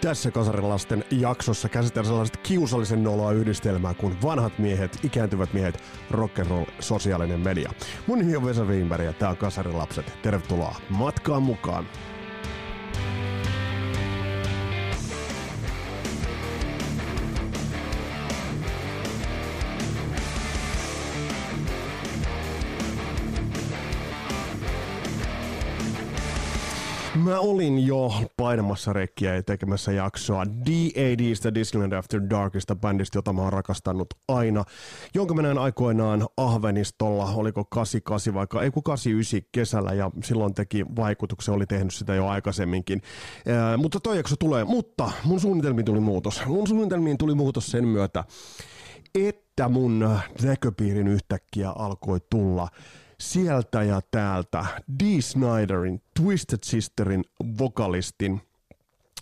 Tässä Kasarilasten jaksossa käsitellään sellaiset kiusallisen noloa yhdistelmää kuin vanhat miehet, ikääntyvät miehet, rock'n'roll, sosiaalinen media. Mun nimi on Vesa Wienberg ja tää on Kasarilapset. Tervetuloa matkaan mukaan. Mä olin jo painamassa rekkiä ja tekemässä jaksoa DADstä Disneyland After Darkista bändistä, jota mä oon rakastanut aina, jonka mä näin aikoinaan Ahvenistolla, oliko 88 vaikka, ei kun 89 kesällä ja silloin teki vaikutuksen, oli tehnyt sitä jo aikaisemminkin. Ää, mutta toi jakso tulee, mutta mun suunnitelmiin tuli muutos. Mun suunnitelmiin tuli muutos sen myötä, että mun näköpiirin yhtäkkiä alkoi tulla sieltä ja täältä Dee Snyderin, Twisted Sisterin vokalistin,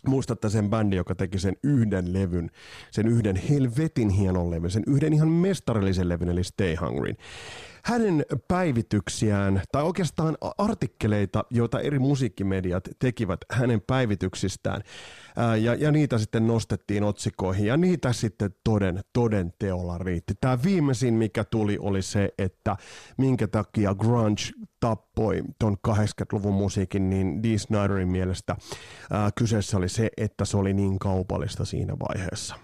muistatte sen bändin, joka teki sen yhden levyn, sen yhden helvetin hienon levyn, sen yhden ihan mestarillisen levyn, eli Stay Hungry. Hänen päivityksiään, tai oikeastaan artikkeleita, joita eri musiikkimediat tekivät hänen päivityksistään, ää, ja, ja niitä sitten nostettiin otsikoihin, ja niitä sitten toden, toden teolla riitti. Tämä viimeisin, mikä tuli, oli se, että minkä takia grunge tappoi ton 80-luvun musiikin, niin Dee Snyderin mielestä ää, kyseessä oli se, että se oli niin kaupallista siinä vaiheessa.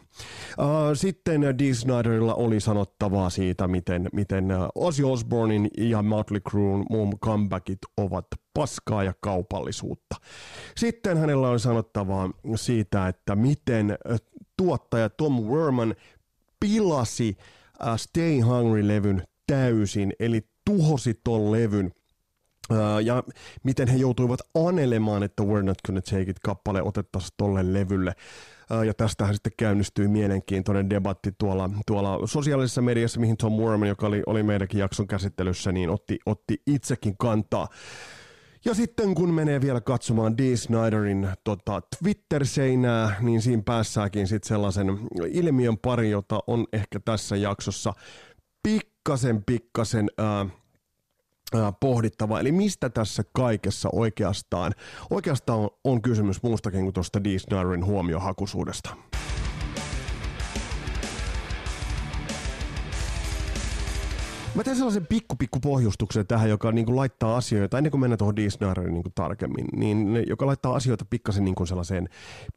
Sitten Dee Snyderilla oli sanottavaa siitä, miten, miten Ozzy Osbournein ja Motley Crue'n muun comebackit ovat paskaa ja kaupallisuutta. Sitten hänellä oli sanottavaa siitä, että miten tuottaja Tom Werman pilasi Stay Hungry-levyn täysin, eli tuhosi ton levyn ja miten he joutuivat anelemaan, että We're Not Gonna Take It-kappale otettaisiin tolle levylle. Ja tästähän sitten käynnistyi mielenkiintoinen debatti tuolla, tuolla sosiaalisessa mediassa, mihin Tom Worman, joka oli, oli meidänkin jakson käsittelyssä, niin otti, otti itsekin kantaa. Ja sitten kun menee vielä katsomaan Dee Snyderin tota, Twitter-seinää, niin siinä päässääkin sitten sellaisen ilmiön pari, jota on ehkä tässä jaksossa pikkasen, pikkasen... Ää, pohdittava. Eli mistä tässä kaikessa oikeastaan, oikeastaan on, kysymys muustakin kuin tuosta Dee Snyderin huomiohakuisuudesta. Mä teen sellaisen pikku pikku pohjustuksen tähän, joka niin kuin laittaa asioita, ennen kuin mennään tuohon Disneyin niin tarkemmin, niin joka laittaa asioita pikkasen niin kuin sellaiseen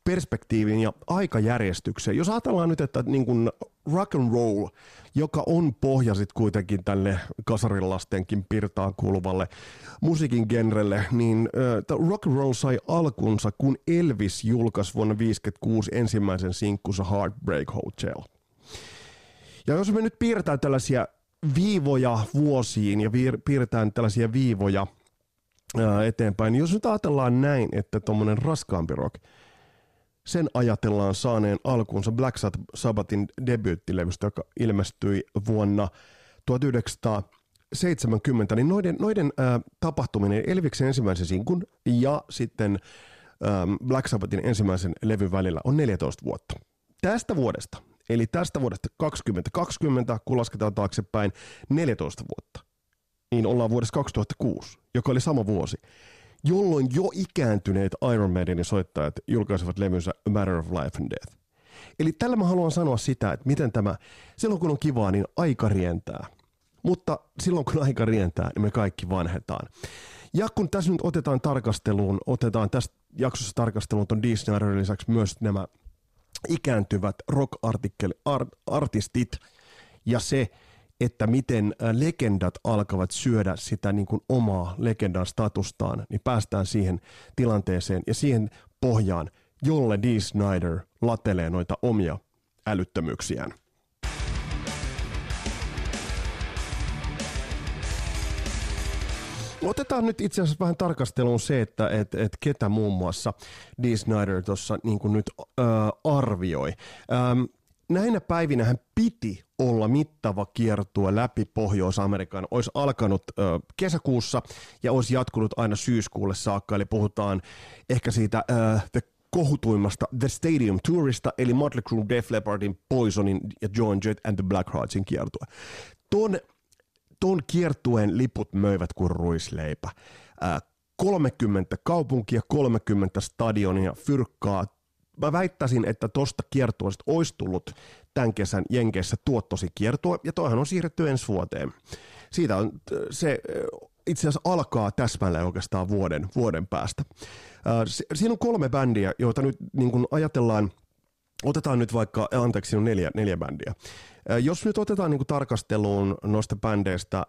perspektiiviin ja aikajärjestykseen. Jos ajatellaan nyt, että niin kuin rock and roll, joka on pohja sit kuitenkin tälle kasarilastenkin pirtaan kuuluvalle musiikin genrelle, niin äh, rock and roll sai alkunsa, kun Elvis julkaisi vuonna 1956 ensimmäisen sinkkunsa Heartbreak Hotel. Ja jos me nyt piirretään tällaisia viivoja vuosiin ja viir- piirretään tällaisia viivoja ää, eteenpäin. Niin jos nyt ajatellaan näin, että tuommoinen raskaampi rock, sen ajatellaan saaneen alkuunsa Black Sabbathin debyyttilevystä, joka ilmestyi vuonna 1970, niin noiden, noiden ää, tapahtuminen Elviksen ensimmäisen sinkun ja sitten ää, Black Sabbathin ensimmäisen levyn välillä on 14 vuotta. Tästä vuodesta, Eli tästä vuodesta 2020, kun lasketaan taaksepäin 14 vuotta, niin ollaan vuodessa 2006, joka oli sama vuosi, jolloin jo ikääntyneet Iron Maidenin soittajat julkaisivat levynsä A Matter of Life and Death. Eli tällä mä haluan sanoa sitä, että miten tämä, silloin kun on kivaa, niin aika rientää. Mutta silloin kun aika rientää, niin me kaikki vanhetaan. Ja kun tässä nyt otetaan tarkasteluun, otetaan tästä jaksossa tarkasteluun ton Disney lisäksi myös nämä ikääntyvät rock-artistit ja se, että miten legendat alkavat syödä sitä niin kuin omaa legendan statustaan, niin päästään siihen tilanteeseen ja siihen pohjaan, jolle Dee Snyder latelee noita omia älyttömyyksiään. Otetaan nyt itse asiassa vähän tarkasteluun se, että et, et ketä muun muassa Dee Snyder tuossa niin nyt ö, arvioi. Öm, näinä päivinä hän piti olla mittava kiertue läpi Pohjois-Amerikan. Olisi alkanut ö, kesäkuussa ja olisi jatkunut aina syyskuulle saakka, eli puhutaan ehkä siitä ö, The kohutuimmasta The Stadium Tourista, eli Motley Crue, Def Leppardin, Poisonin ja John Jett and the Black Heartsin kiertue. Tuon kiertueen liput möivät kuin ruisleipä. Ää, 30 kaupunkia, 30 stadionia, fyrkkaa mä väittäisin, että tosta kiertueesta olisi tullut tämän kesän Jenkeissä tuottosi kiertue, ja toihan on siirretty ensi vuoteen. Siitä on se itse asiassa alkaa täsmälleen oikeastaan vuoden, vuoden päästä. Siinä on kolme bändiä, joita nyt niin kun ajatellaan, otetaan nyt vaikka, anteeksi, on neljä, neljä bändiä. Jos nyt otetaan niin tarkasteluun noista bändeistä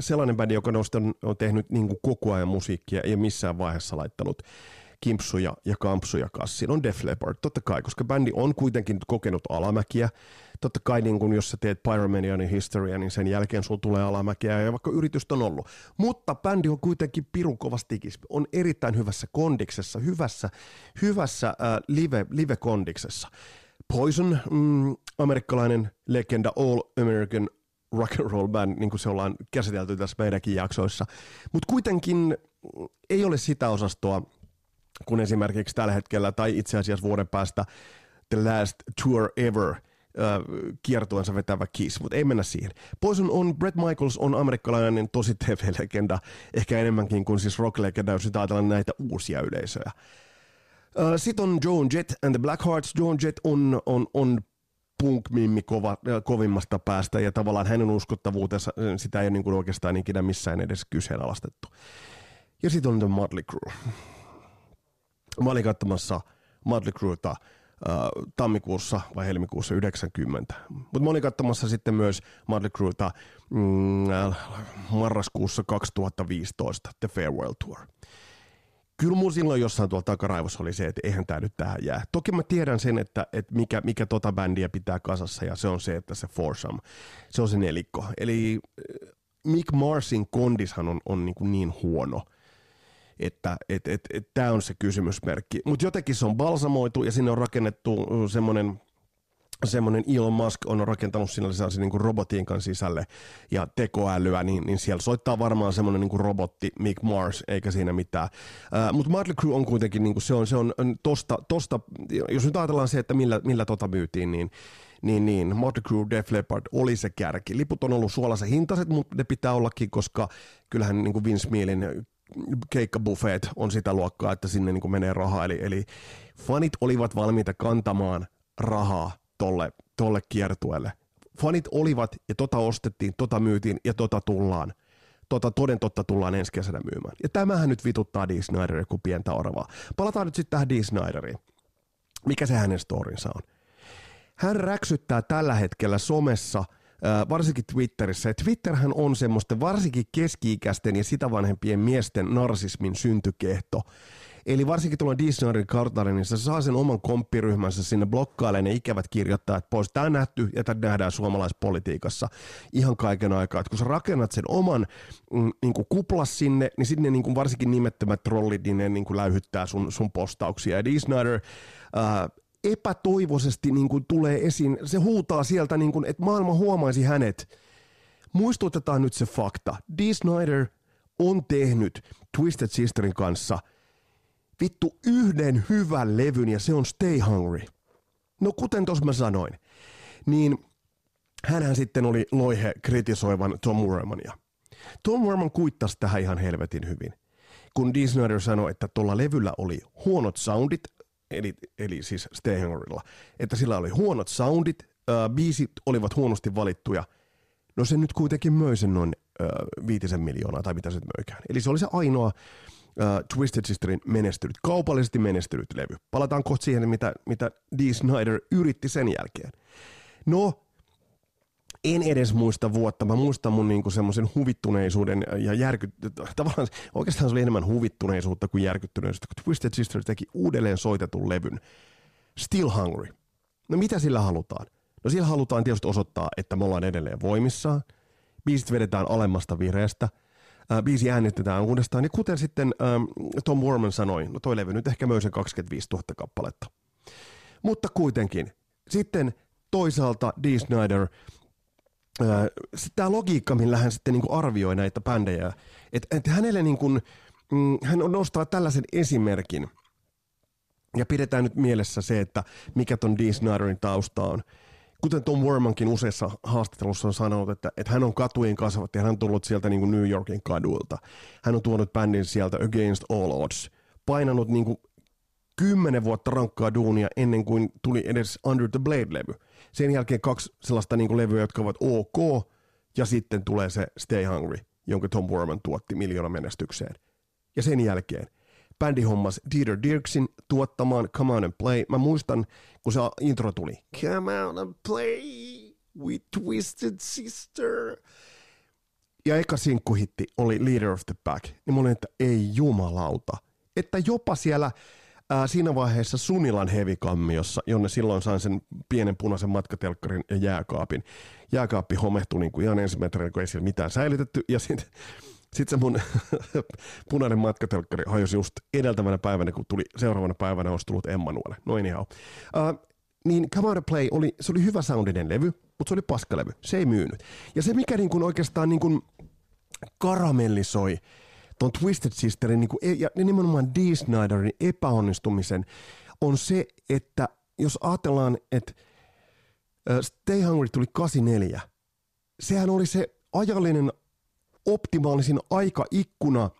sellainen bändi, joka on, on tehnyt niin koko ajan musiikkia, ei missään vaiheessa laittanut kimpsuja ja kampsuja kassiin, on Def Leppard, totta kai, koska bändi on kuitenkin kokenut alamäkiä. Totta kai, niin kun jos sä teet Pyromanianin historia, niin sen jälkeen sulla tulee alamäkiä, ja vaikka yritystä on ollut. Mutta bändi on kuitenkin pirun kovasti, on erittäin hyvässä kondiksessa, hyvässä, hyvässä äh, live, live-kondiksessa. Poison, mm, amerikkalainen legenda, All American rock and roll band, niin kuin se ollaan käsitelty tässä meidänkin jaksoissa. Mutta kuitenkin ei ole sitä osastoa, kun esimerkiksi tällä hetkellä tai itse asiassa vuoden päästä The Last Tour Ever – kiertueensa vetävä Kiss, mutta ei mennä siihen. Poison on, Brett Michaels on amerikkalainen tosi TV-legenda, ehkä enemmänkin kuin siis rock-legenda, jos ajatellaan näitä uusia yleisöjä. Sitten on Joan Jett and the Blackhearts. Joan Jett on, on, on punk-mimmi kova, kovimmasta päästä ja tavallaan hänen uskottavuutensa, sitä ei ole niin oikeastaan ikinä missään edes kyseenalaistettu. Ja sitten on The Motley Crue. Mä olin katsomassa Motley Crueta äh, tammikuussa vai helmikuussa 90. Mutta mä olin katsomassa sitten myös Motley Crueta mm, äh, marraskuussa 2015, The Farewell Tour. Kyllä mun silloin jossain tuolla takaraivossa oli se, että eihän tämä nyt tähän jää. Toki mä tiedän sen, että, että mikä, mikä tota bändiä pitää kasassa ja se on se, että se foursome, se on se nelikko. Eli äh, Mick Marsin kondishan on, on niin, kuin niin huono – että et, et, et, tämä on se kysymysmerkki. Mutta jotenkin se on balsamoitu ja sinne on rakennettu semmoinen semmoinen Elon Musk on rakentanut sinne sellaisen niin robotiikan sisälle ja tekoälyä, niin, niin siellä soittaa varmaan semmoinen niin robotti Mick Mars, eikä siinä mitään. Uh, Mutta Motley Crue on kuitenkin, niin kuin se on, se on tosta, tosta, jos nyt ajatellaan se, että millä, millä tota myytiin, niin niin, niin Motley Crue, Def Leppard oli se kärki. Liput on ollut suolassa hintaiset, mutta ne pitää ollakin, koska kyllähän niin kuin Vince Neilin keikkabuffeet on sitä luokkaa, että sinne niin kuin menee rahaa. Eli, eli fanit olivat valmiita kantamaan rahaa tolle, tolle kiertueelle. Fanit olivat ja tota ostettiin, tota myytiin ja tota tullaan. Tota toden totta tullaan ensi kesänä myymään. Ja tämähän nyt vituttaa Dee Snyderia kuin pientä orvaa. Palataan nyt sitten tähän Dee Snyderiin. Mikä se hänen storinsa on? Hän räksyttää tällä hetkellä somessa – varsinkin Twitterissä. Ja Twitterhän on semmoista varsinkin keski-ikäisten ja sitä vanhempien miesten narsismin syntykehto. Eli varsinkin tuolla Disneyn kartalle, niin se saa sen oman komppiryhmänsä sinne blokkailemaan ne ikävät kirjoittajat pois. Tämä on nähty ja tämä nähdään suomalaispolitiikassa ihan kaiken aikaa. Että kun sä rakennat sen oman mm, niin kuin kuplas sinne, niin sitten ne niin kuin varsinkin nimettömät trollit, niin ne niin kuin läyhyttää sun, sun postauksia. Ja Dee Snyder, epätoivoisesti niin kuin tulee esiin. Se huutaa sieltä, niin kuin, että maailma huomaisi hänet. Muistutetaan nyt se fakta. Dee Snyder on tehnyt Twisted Sisterin kanssa vittu yhden hyvän levyn ja se on Stay Hungry. No kuten tuossa mä sanoin, niin hänhän sitten oli loihe kritisoivan Tom Wormania. Tom Worman kuittasi tähän ihan helvetin hyvin. Kun Snyder sanoi, että tuolla levyllä oli huonot soundit, eli, eli siis Stay Hungerilla, että sillä oli huonot soundit, äh, biisit olivat huonosti valittuja. No se nyt kuitenkin möi sen noin äh, viitisen miljoonaa, tai mitä se möikään. Eli se oli se ainoa äh, Twisted Sisterin menestynyt, kaupallisesti menestynyt levy. Palataan kohta siihen, mitä, mitä Dee Snyder yritti sen jälkeen. No, en edes muista vuotta. Mä muistan mun niinku semmoisen huvittuneisuuden ja järky... Tavallaan oikeastaan se oli enemmän huvittuneisuutta kuin järkyttyneisyyttä, kun Twisted Sister teki uudelleen soitetun levyn. Still Hungry. No mitä sillä halutaan? No sillä halutaan tietysti osoittaa, että me ollaan edelleen voimissaan. Biisit vedetään alemmasta vireestä. Äh, biisi äänestetään uudestaan. Ja kuten sitten ähm, Tom Warman sanoi, no toi levy nyt ehkä myös sen 25 000 kappaletta. Mutta kuitenkin. Sitten toisaalta Dee Snyder tämä logiikka, millä hän sitten niin kuin arvioi näitä bändejä, että et hänelle niin kuin, mm, hän nostaa tällaisen esimerkin, ja pidetään nyt mielessä se, että mikä ton Dee Snyderin tausta on. Kuten Tom Wormankin useissa haastattelussa on sanonut, että, että hän on katujen kasvatti, hän on tullut sieltä niin kuin New Yorkin kaduilta. Hän on tuonut bändin sieltä Against All Odds, painanut niin kuin kymmenen vuotta rankkaa duunia ennen kuin tuli edes Under the Blade-levy. Sen jälkeen kaksi sellaista niin kuin levyä, jotka ovat ok, ja sitten tulee se Stay Hungry, jonka Tom Borman tuotti miljoona menestykseen. Ja sen jälkeen bändi hommas Dieter Dirksin tuottamaan Come On and Play. Mä muistan, kun se intro tuli. Come on and play with Twisted Sister. Ja eka sinkkuhitti oli Leader of the Pack. Niin mä olin, että ei jumalauta. Että jopa siellä ää, siinä vaiheessa Sunilan hevikammiossa, jonne silloin sain sen pienen punaisen matkatelkkarin ja jääkaapin. Jääkaappi homehtui niin kuin ihan ensimmäinen kun ei siellä mitään säilytetty. Ja sitten sitten se mun punainen matkatelkkari hajosi just edeltävänä päivänä, kun tuli seuraavana päivänä olisi tullut Emmanuel. No anyhow. Uh, niin Come Out Play oli, se oli hyvä soundinen levy, mutta se oli paskalevy. Se ei myynyt. Ja se, mikä niin oikeastaan niin kuin karamellisoi ton Twisted Sisterin niin kuin, e- ja nimenomaan Dee Snyderin epäonnistumisen, on se, että jos ajatellaan, että Stay Hungry tuli 84, sehän oli se ajallinen optimaalisin aikaikkuna,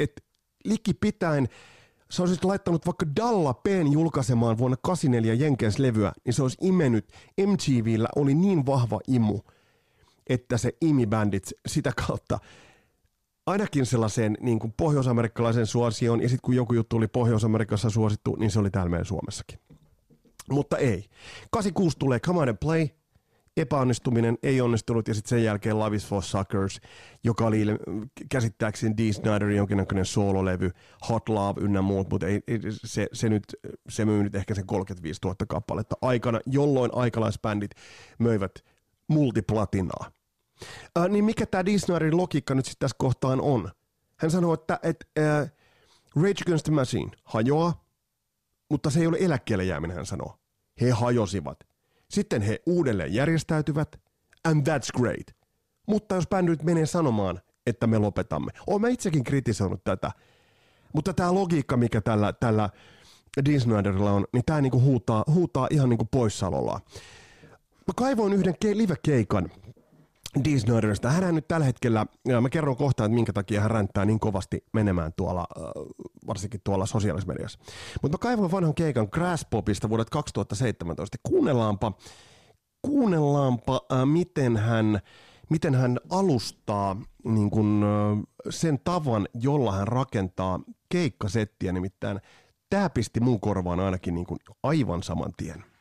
että likipitäen sä olisit laittanut vaikka Dalla Peen julkaisemaan vuonna 84 Jenkens levyä, niin se olisi imennyt. MTVllä oli niin vahva imu, että se imi bändit sitä kautta ainakin sellaiseen niin kuin pohjoisamerikkalaisen suosioon, ja sitten kun joku juttu oli Pohjois-Amerikassa suosittu, niin se oli täällä meidän Suomessakin. Mutta ei. 86 tulee Come On and Play, epäonnistuminen ei onnistunut ja sitten sen jälkeen Love is for Suckers, joka oli käsittääkseni Dee Snyderin jonkinnäköinen soololevy, Hot Love ynnä muut, mutta ei, ei, se, se, nyt, se myy nyt ehkä sen 35 000 kappaletta aikana, jolloin aikalaisbändit möivät multiplatinaa. Äh, niin mikä tämä Dee Snyderin logiikka nyt sitten tässä kohtaan on? Hän sanoi, että et, äh, Rage Against the Machine hajoaa, mutta se ei ole eläkkeelle jääminen, hän sanoo. He hajosivat sitten he uudelleen järjestäytyvät, and that's great. Mutta jos bändi nyt menee sanomaan, että me lopetamme. Olen mä itsekin kritisoinut tätä. Mutta tämä logiikka, mikä tällä, tällä Dean Snyderilla on, niin tämä niinku huutaa, huutaa ihan niinku poissaolollaan. Mä kaivoin yhden ke- live-keikan Snyderista. Hän nyt tällä hetkellä, ja mä kerron kohta, että minkä takia hän ränttää niin kovasti menemään tuolla, varsinkin tuolla sosiaalisessa mediassa. Mutta mä kaivoin vanhan keikan Grasspopista vuodet 2017. Kuunnellaanpa, kuunnellaanpa miten, hän, miten hän alustaa niin kun, sen tavan, jolla hän rakentaa keikkasettiä. Nimittäin tämä pisti mun korvaan ainakin niin kun aivan saman tien.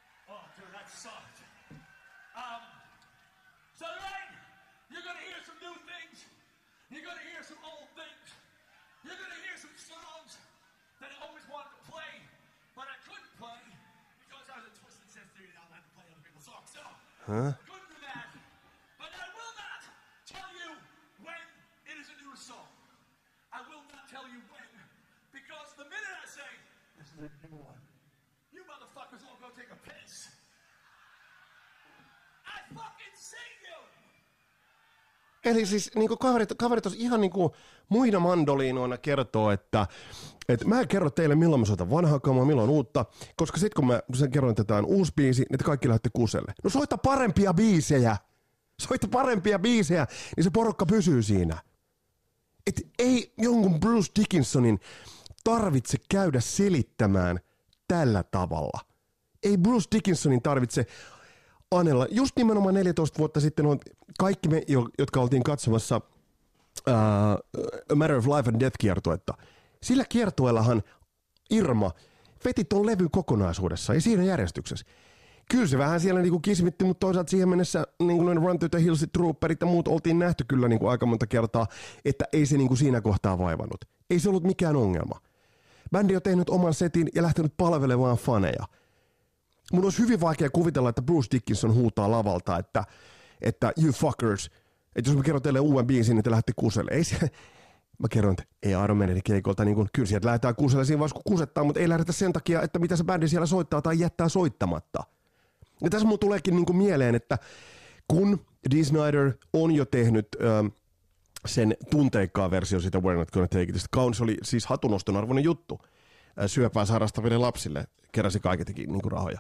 One, you motherfuckers all go take a piss. I fucking you! Eli siis niin kuin kaverit, kaverit ihan niin kuin muina mandoliinoina kertoo, että, että mä en kerro teille milloin mä soitan vanhaa kamaa, milloin uutta, koska sitten kun mä sen kerron, että tämä on uusi biisi, niin te kaikki lähdette kuselle. No soita parempia biisejä! Soita parempia biisejä, niin se porukka pysyy siinä. Et ei jonkun Bruce Dickinsonin tarvitse käydä selittämään tällä tavalla. Ei Bruce Dickinsonin tarvitse Anella, just nimenomaan 14 vuotta sitten on kaikki me, jotka oltiin katsomassa uh, A Matter of Life and Death kiertuetta, sillä kiertueellahan Irma veti ton levyn kokonaisuudessa ja siinä järjestyksessä. Kyllä se vähän siellä niinku kismitti, mutta toisaalta siihen mennessä niinku noin Run to the Hills, Trooperit ja muut oltiin nähty kyllä niinku aika monta kertaa, että ei se niinku siinä kohtaa vaivannut. Ei se ollut mikään ongelma. Bändi on tehnyt oman setin ja lähtenyt palvelemaan faneja – mun olisi hyvin vaikea kuvitella, että Bruce Dickinson huutaa lavalta, että, että you fuckers, että jos mä kerron teille uuden biisin, niin te lähdette kuselle. Ei se, mä kerron, että ei Iron Maidenin keikolta, niin kun, kyllä sieltä lähdetään kuselle siinä vaiheessa, kun kusettaa, mutta ei lähdetä sen takia, että mitä se bändi siellä soittaa tai jättää soittamatta. Ja tässä mun tuleekin niin mieleen, että kun Dee Snyder on jo tehnyt ähm, sen tunteikkaan versio siitä We're Not Gonna Take It, kaunis oli siis hatunoston arvoinen juttu syöpää sairastaville lapsille, keräsi kaiketikin niin kuin rahoja.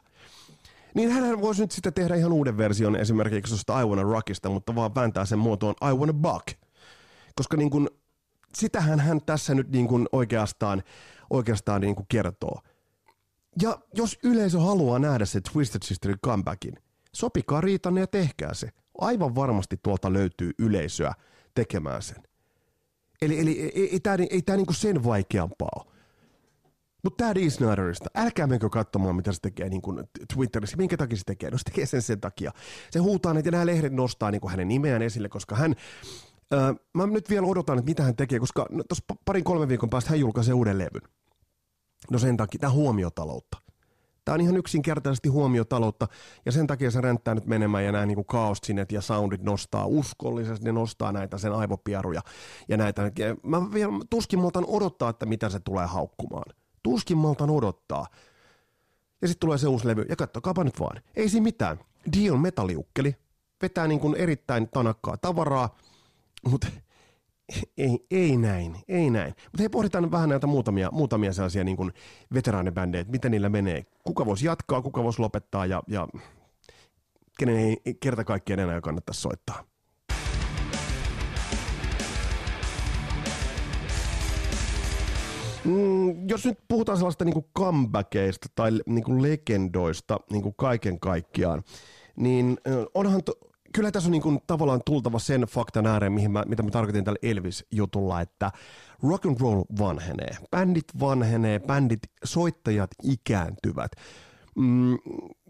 Niin hän voisi nyt sitten tehdä ihan uuden version esimerkiksi tuosta I Wanna Rockista, mutta vaan vääntää sen muotoon I Wanna Buck. Koska niin kuin, sitähän hän tässä nyt niin kuin oikeastaan, oikeastaan niin kuin kertoo. Ja jos yleisö haluaa nähdä se Twisted Sisterin comebackin, sopikaa riitanne ja tehkää se. Aivan varmasti tuolta löytyy yleisöä tekemään sen. Eli, eli ei, ei tämä ei tää niinku sen vaikeampaa ole. Mutta tämä Dee Snyderista, älkää menkö katsomaan, mitä se tekee niin kuin Twitterissä. Minkä takia se tekee? No se tekee sen sen takia. Se huutaa, että nämä lehdet nostaa niin kuin hänen nimeään esille, koska hän... Öö, mä nyt vielä odotan, että mitä hän tekee, koska no, tuossa parin kolmen viikon päästä hän julkaisee uuden levyn. No sen takia, tämä huomiotaloutta. Tämä on ihan yksinkertaisesti huomiotaloutta, ja sen takia se ränttää nyt menemään, ja nämä niin kaostinet ja soundit nostaa uskollisesti, ne nostaa näitä sen aivopieruja, ja näitä. Mä vielä tuskin maltan odottaa, että mitä se tulee haukkumaan. Tuskin maltan odottaa. Ja sitten tulee se uusi levy, ja kattokaapa nyt vaan. Ei siinä mitään. Dion metalliukkeli, vetää niin kuin erittäin tanakkaa tavaraa, mutta ei, ei näin, ei näin. Mutta hei, pohditaan vähän näitä muutamia, muutamia sellaisia niin veteraanibändejä, että miten niillä menee. Kuka voisi jatkaa, kuka voisi lopettaa ja, ja kenen ei kerta kaikkiaan enää kannattaisi soittaa. Mm, jos nyt puhutaan sellaista niin comebackeista tai niin kuin legendoista niin kuin kaiken kaikkiaan, niin onhan to, kyllä tässä on niin kuin tavallaan tultava sen faktan ääreen, mihin mä, mitä mä tarkoitin tällä Elvis-jutulla, että rock and roll vanhenee, bändit vanhenee, bändit, soittajat ikääntyvät. Mm,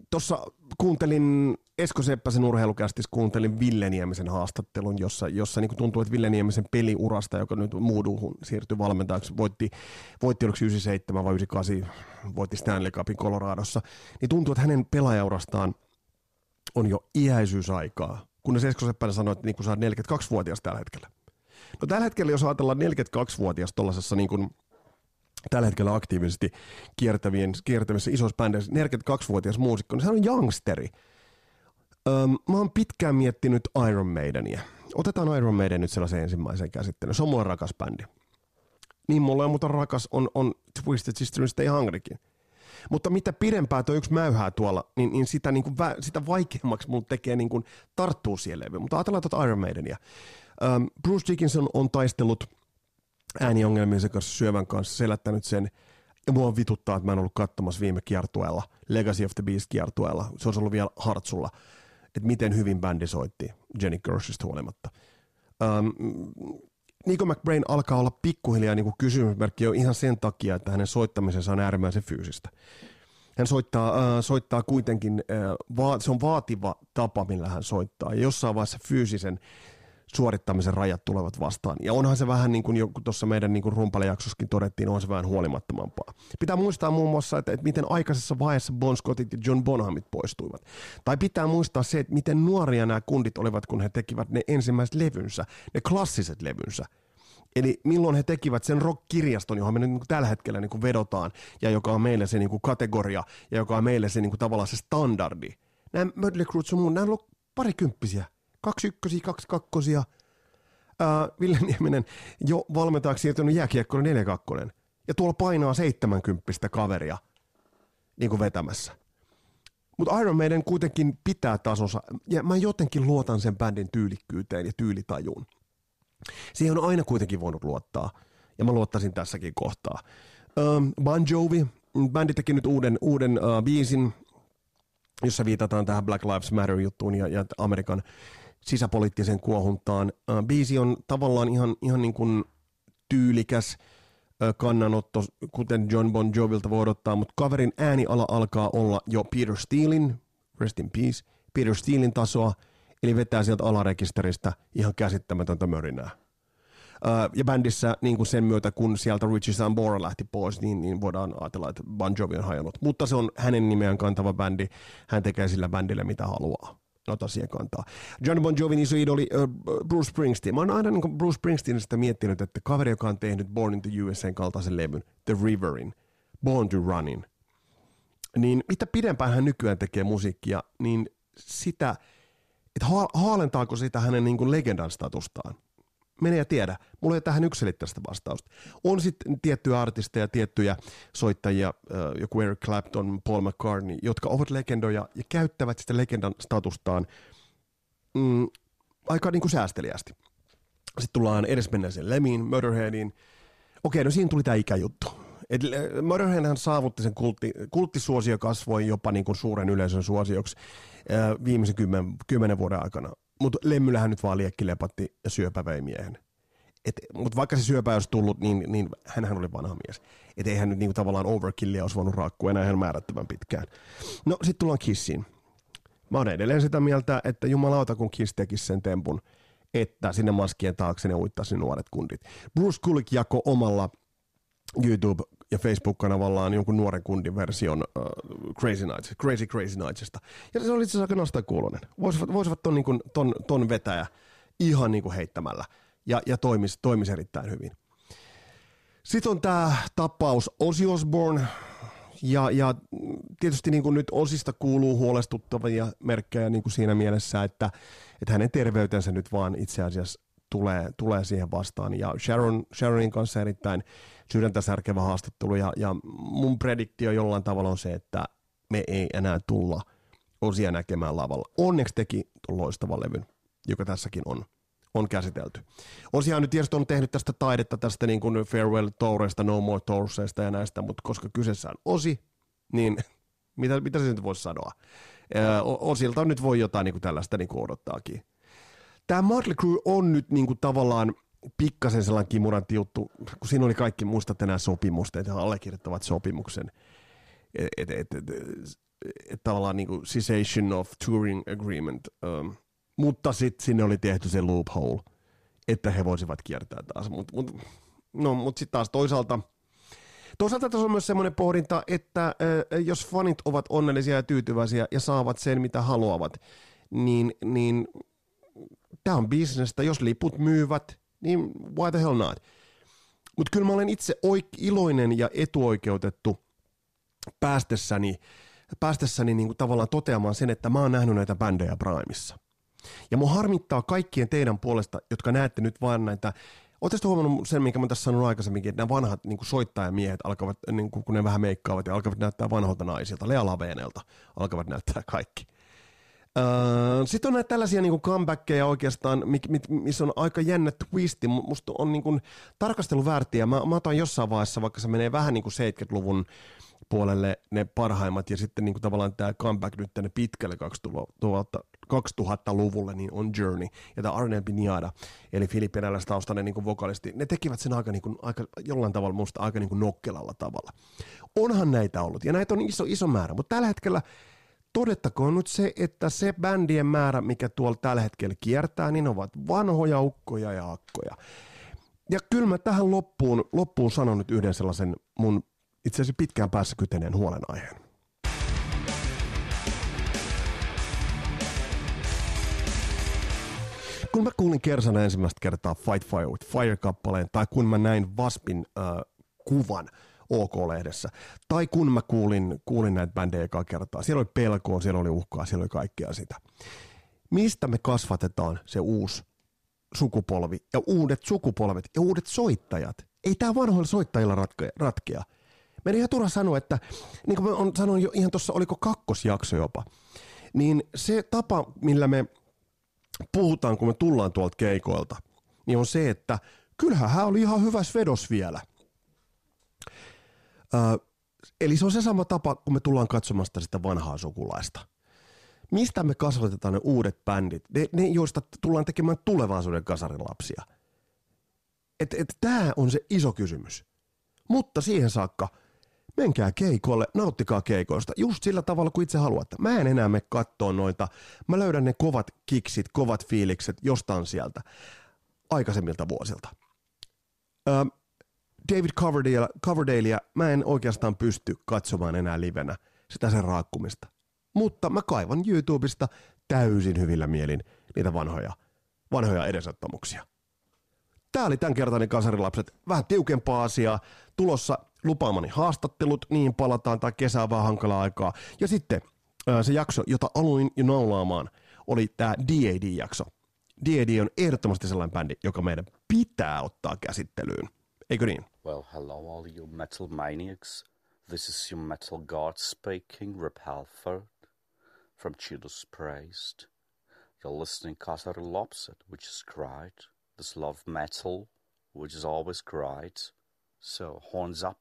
Tuossa kuuntelin Esko Seppäsen urheilukästis, kuuntelin Ville Niemisen haastattelun, jossa, jossa niin tuntuu, että Ville Niemisen peliurasta, joka nyt muuduhun siirtyi valmentajaksi, voitti, voitti oliko 97 vai 98, voitti Stanley Cupin Coloradossa, niin tuntuu, että hänen pelaajaurastaan on jo iäisyysaikaa, kunnes Esko Seppänen sanoi, että niin kuin sä 42-vuotias tällä hetkellä. No tällä hetkellä, jos ajatellaan 42-vuotias tuollaisessa niin kuin tällä hetkellä aktiivisesti kiertävien, kiertävissä isoissa bändeissä 42-vuotias muusikko, niin se on youngsteri. Öm, mä oon pitkään miettinyt Iron Maidenia. Otetaan Iron Maiden nyt sellaisen ensimmäisen käsittelyn. Se on mulle rakas bändi. Niin mulle on, mutta rakas on, on Twisted Sister Stay Hungrykin. Mutta mitä pidempää tuo yksi mäyhää tuolla, niin, niin sitä, niin kuin vä, sitä vaikeammaksi mulle tekee niin kuin tarttua siihen levyyn. Mutta ajatellaan tuota Iron Maidenia. Um, Bruce Dickinson on taistellut ääniongelmiensa kanssa, syövän kanssa, selättänyt sen. Ja mua vituttaa, että mä en ollut katsomassa viime kiertueella, Legacy of the Beast kiertueella. Se olisi ollut vielä Hartsulla, että miten hyvin bändi soitti Jenny Gershistä huolimatta. Um, Nico McBrain alkaa olla pikkuhiljaa niin kuin kysymysmerkki jo ihan sen takia, että hänen soittamisensa on äärimmäisen fyysistä. Hän soittaa, äh, soittaa kuitenkin, äh, va- se on vaativa tapa, millä hän soittaa. Ja jossain vaiheessa fyysisen suorittamisen rajat tulevat vastaan. Ja onhan se vähän niin kuin tuossa meidän niin kuin rumpalejaksossakin todettiin, on se vähän huolimattomampaa. Pitää muistaa muun muassa, että, että miten aikaisessa vaiheessa Bon Scottit ja John Bonhamit poistuivat. Tai pitää muistaa se, että miten nuoria nämä kundit olivat, kun he tekivät ne ensimmäiset levynsä, ne klassiset levynsä. Eli milloin he tekivät sen rock-kirjaston, johon me nyt niin tällä hetkellä niin kuin vedotaan, ja joka on meille se niin kuin kategoria, ja joka on meille se niin kuin tavallaan se standardi. Nämä Mötley Crue on muun, nämä on ollut parikymppisiä kaksi ykkösiä, kaksi kakkosia. Ää, Ville Nieminen jo valmentajaksi siirtynyt jääkiekkoon 4 kakkonen. Ja tuolla painaa 70 kaveria niin kuin vetämässä. Mutta Iron Maiden kuitenkin pitää tasonsa, ja mä jotenkin luotan sen bändin tyylikkyyteen ja tyylitajuun. Siihen on aina kuitenkin voinut luottaa, ja mä luottaisin tässäkin kohtaa. Um, bon Jovi, bändi teki nyt uuden, uuden uh, biisin, jossa viitataan tähän Black Lives Matter-juttuun ja, ja Amerikan sisäpoliittiseen kuohuntaan. Biisi on tavallaan ihan, ihan niin kuin tyylikäs kannanotto, kuten John Bon Jovilta voi odottaa, mutta kaverin ääniala alkaa olla jo Peter Steelin, rest in peace, Peter Steelin tasoa, eli vetää sieltä alarekisteristä ihan käsittämätöntä mörinää. Ja bändissä niin kuin sen myötä, kun sieltä Richie Sambora lähti pois, niin, niin voidaan ajatella, että Bon Jovi on hajonnut. Mutta se on hänen nimeään kantava bändi. Hän tekee sillä bändille mitä haluaa ota siihen kantaa. John Bon Jovin iso idoli Bruce Springsteen. Mä oon aina niin Bruce Springsteenistä miettinyt, että kaveri, joka on tehnyt Born into USA kaltaisen levyn, The Riverin, Born to Runin, niin mitä pidempään hän nykyään tekee musiikkia, niin sitä, että haalentaako sitä hänen niin legendan statustaan mene ja tiedä. Mulla ei tähän yksilitteistä vastausta. On sitten tiettyjä artisteja, tiettyjä soittajia, joku Eric Clapton, Paul McCartney, jotka ovat legendoja ja käyttävät sitä legendan statustaan mm, aika niin kuin säästeliästi. Sitten tullaan edesmenneeseen Lemiin, Murderheadiin. Okei, no siinä tuli tämä ikäjuttu. Et Motorheadhän saavutti sen kultti, kulttisuosio kasvoi jopa niin kuin suuren yleisön suosioksi viimeisen kymmen, kymmenen vuoden aikana. Mutta Lemmylähän nyt vaan liekkilepatti ja syöpä vei miehen. Mutta vaikka se syöpä olisi tullut, niin, niin hänhän oli vanha mies. Että eihän nyt niinku tavallaan overkillia olisi voinut raakkua enää ihan määrättömän pitkään. No sitten tullaan Kissiin. Mä oon edelleen sitä mieltä, että jumalauta kun Kiss tekisi sen tempun, että sinne maskien taakse ne uittaisi nuoret kundit. Bruce Kulick jako omalla YouTube- ja Facebook-kanavallaan jonkun nuoren kundin version uh, Crazy Nights, Crazy Crazy Nightsista. Ja se oli itse asiassa aika nostaa kuulonen. Voisivat, voisivat ton, niin kuin, ton, ton vetäjä ihan niin kuin heittämällä ja, ja toimisi, toimisi erittäin hyvin. Sitten on tämä tapaus Ozzy Osbourne, ja, ja tietysti niin kuin nyt Osista kuuluu huolestuttavia merkkejä niin kuin siinä mielessä, että, että hänen terveytensä nyt vaan itse asiassa tulee, tulee siihen vastaan. Ja Sharon, Sharonin kanssa erittäin sydäntä särkevä haastattelu, ja, ja mun prediktio jollain tavalla on se, että me ei enää tulla Osia näkemään lavalla. Onneksi teki loistavan levyn, joka tässäkin on on käsitelty. Osiaan nyt tietysti on tehnyt tästä taidetta tästä niin kuin Farewell Toureista, No More Toursista ja näistä, mutta koska kyseessä on Osi, niin mitä, mitä se nyt voisi sanoa? Osilta nyt voi jotain niin kuin tällaista niin kuin odottaakin. Tämä Motley Crue on nyt niin kuin tavallaan pikkasen sellainen kimurantti juttu, kun siinä oli kaikki, muistatte nämä sopimukset, että he allekirjoittavat sopimuksen. Että et, et, et, et, tavallaan niin kuin cessation of touring agreement. Um, mutta sitten sinne oli tehty se loophole, että he voisivat kiertää taas. Mutta mut, no, mut sitten taas toisaalta, toisaalta tässä on myös semmoinen pohdinta, että äh, jos fanit ovat onnellisia ja tyytyväisiä ja saavat sen, mitä haluavat, niin, niin tämä on bisnestä. Jos liput myyvät, niin why the hell not? Mutta kyllä mä olen itse oik- iloinen ja etuoikeutettu päästessäni, päästessäni niin kuin tavallaan toteamaan sen, että mä oon nähnyt näitä bändejä Primessa. Ja mua harmittaa kaikkien teidän puolesta, jotka näette nyt vain näitä Oletteko huomannut sen, minkä mä tässä sanonut aikaisemminkin, että nämä vanhat niin kuin soittajamiehet alkavat, niin kuin, kun ne vähän meikkaavat ja alkavat näyttää vanhoilta naisilta, Lea Laveenelta alkavat näyttää kaikki. Öö, Sitten on näitä tällaisia niin comebackkejä oikeastaan, missä on aika jännä twisti. Musta on niin kuin, tarkastelu väärtiä. Mä, mä otan jossain vaiheessa, vaikka se menee vähän niin kuin 70-luvun puolelle ne parhaimmat ja sitten niin kuin tavallaan tämä comeback nyt tänne pitkälle 2000, 2000-luvulle niin on Journey ja tämä Arne Biniada, eli filippineläistaustainen niin vokalisti, ne tekivät sen aika, niin kuin, aika jollain tavalla musta aika niin kuin nokkelalla tavalla. Onhan näitä ollut ja näitä on iso, iso määrä, mutta tällä hetkellä todettakoon nyt se, että se bändien määrä, mikä tuolla tällä hetkellä kiertää, niin ovat vanhoja ukkoja ja akkoja. Ja kyllä mä tähän loppuun, loppuun sanon nyt yhden sellaisen mun itse asiassa pitkään päässä kyteneen huolenaiheen. Kun mä kuulin Kersana ensimmäistä kertaa Fight Fire with Fire-kappaleen, tai kun mä näin Vaspin äh, kuvan OK-lehdessä, tai kun mä kuulin, kuulin näitä bändejä ekaa kertaa, siellä oli pelkoa, siellä oli uhkaa, siellä oli kaikkea sitä. Mistä me kasvatetaan se uusi sukupolvi ja uudet sukupolvet ja uudet soittajat? Ei tämä vanhoilla soittajilla ratkea. ratkea. Meidän ihan turha sanoa, että niin kuin mä on sanoin jo ihan tuossa, oliko kakkosjakso jopa, niin se tapa, millä me puhutaan, kun me tullaan tuolta keikoilta, niin on se, että kyllähän hän oli ihan hyvä vedos vielä. Ö, eli se on se sama tapa, kun me tullaan katsomasta sitä vanhaa sukulaista. Mistä me kasvatetaan ne uudet bändit, ne, ne joista tullaan tekemään tulevaisuuden kasarilapsia? Että et, tämä on se iso kysymys. Mutta siihen saakka – menkää keikolle, nauttikaa keikoista just sillä tavalla kuin itse haluatte. Mä en enää me katsoa noita. Mä löydän ne kovat kiksit, kovat fiilikset jostain sieltä aikaisemmilta vuosilta. Ö, David Coverdale, Coverdalea mä en oikeastaan pysty katsomaan enää livenä sitä sen raakkumista. Mutta mä kaivan YouTubesta täysin hyvillä mielin niitä vanhoja, vanhoja edesottamuksia. Tää oli tämänkertainen Kasarilapset. Vähän tiukempaa asiaa. Tulossa lupaamani haastattelut, niin palataan, tai kesää vähän hankalaa aikaa. Ja sitten se jakso, jota aloin jo naulaamaan, oli tämä DAD-jakso. DAD on ehdottomasti sellainen bändi, joka meidän pitää ottaa käsittelyyn. Eikö niin? Well, hello, all you metal maniacs. This is your metal god speaking, Rip Halford from Chidus Praised. You're listening to Caesar Lopset, which is great. This love metal, which is always great. So, horns up.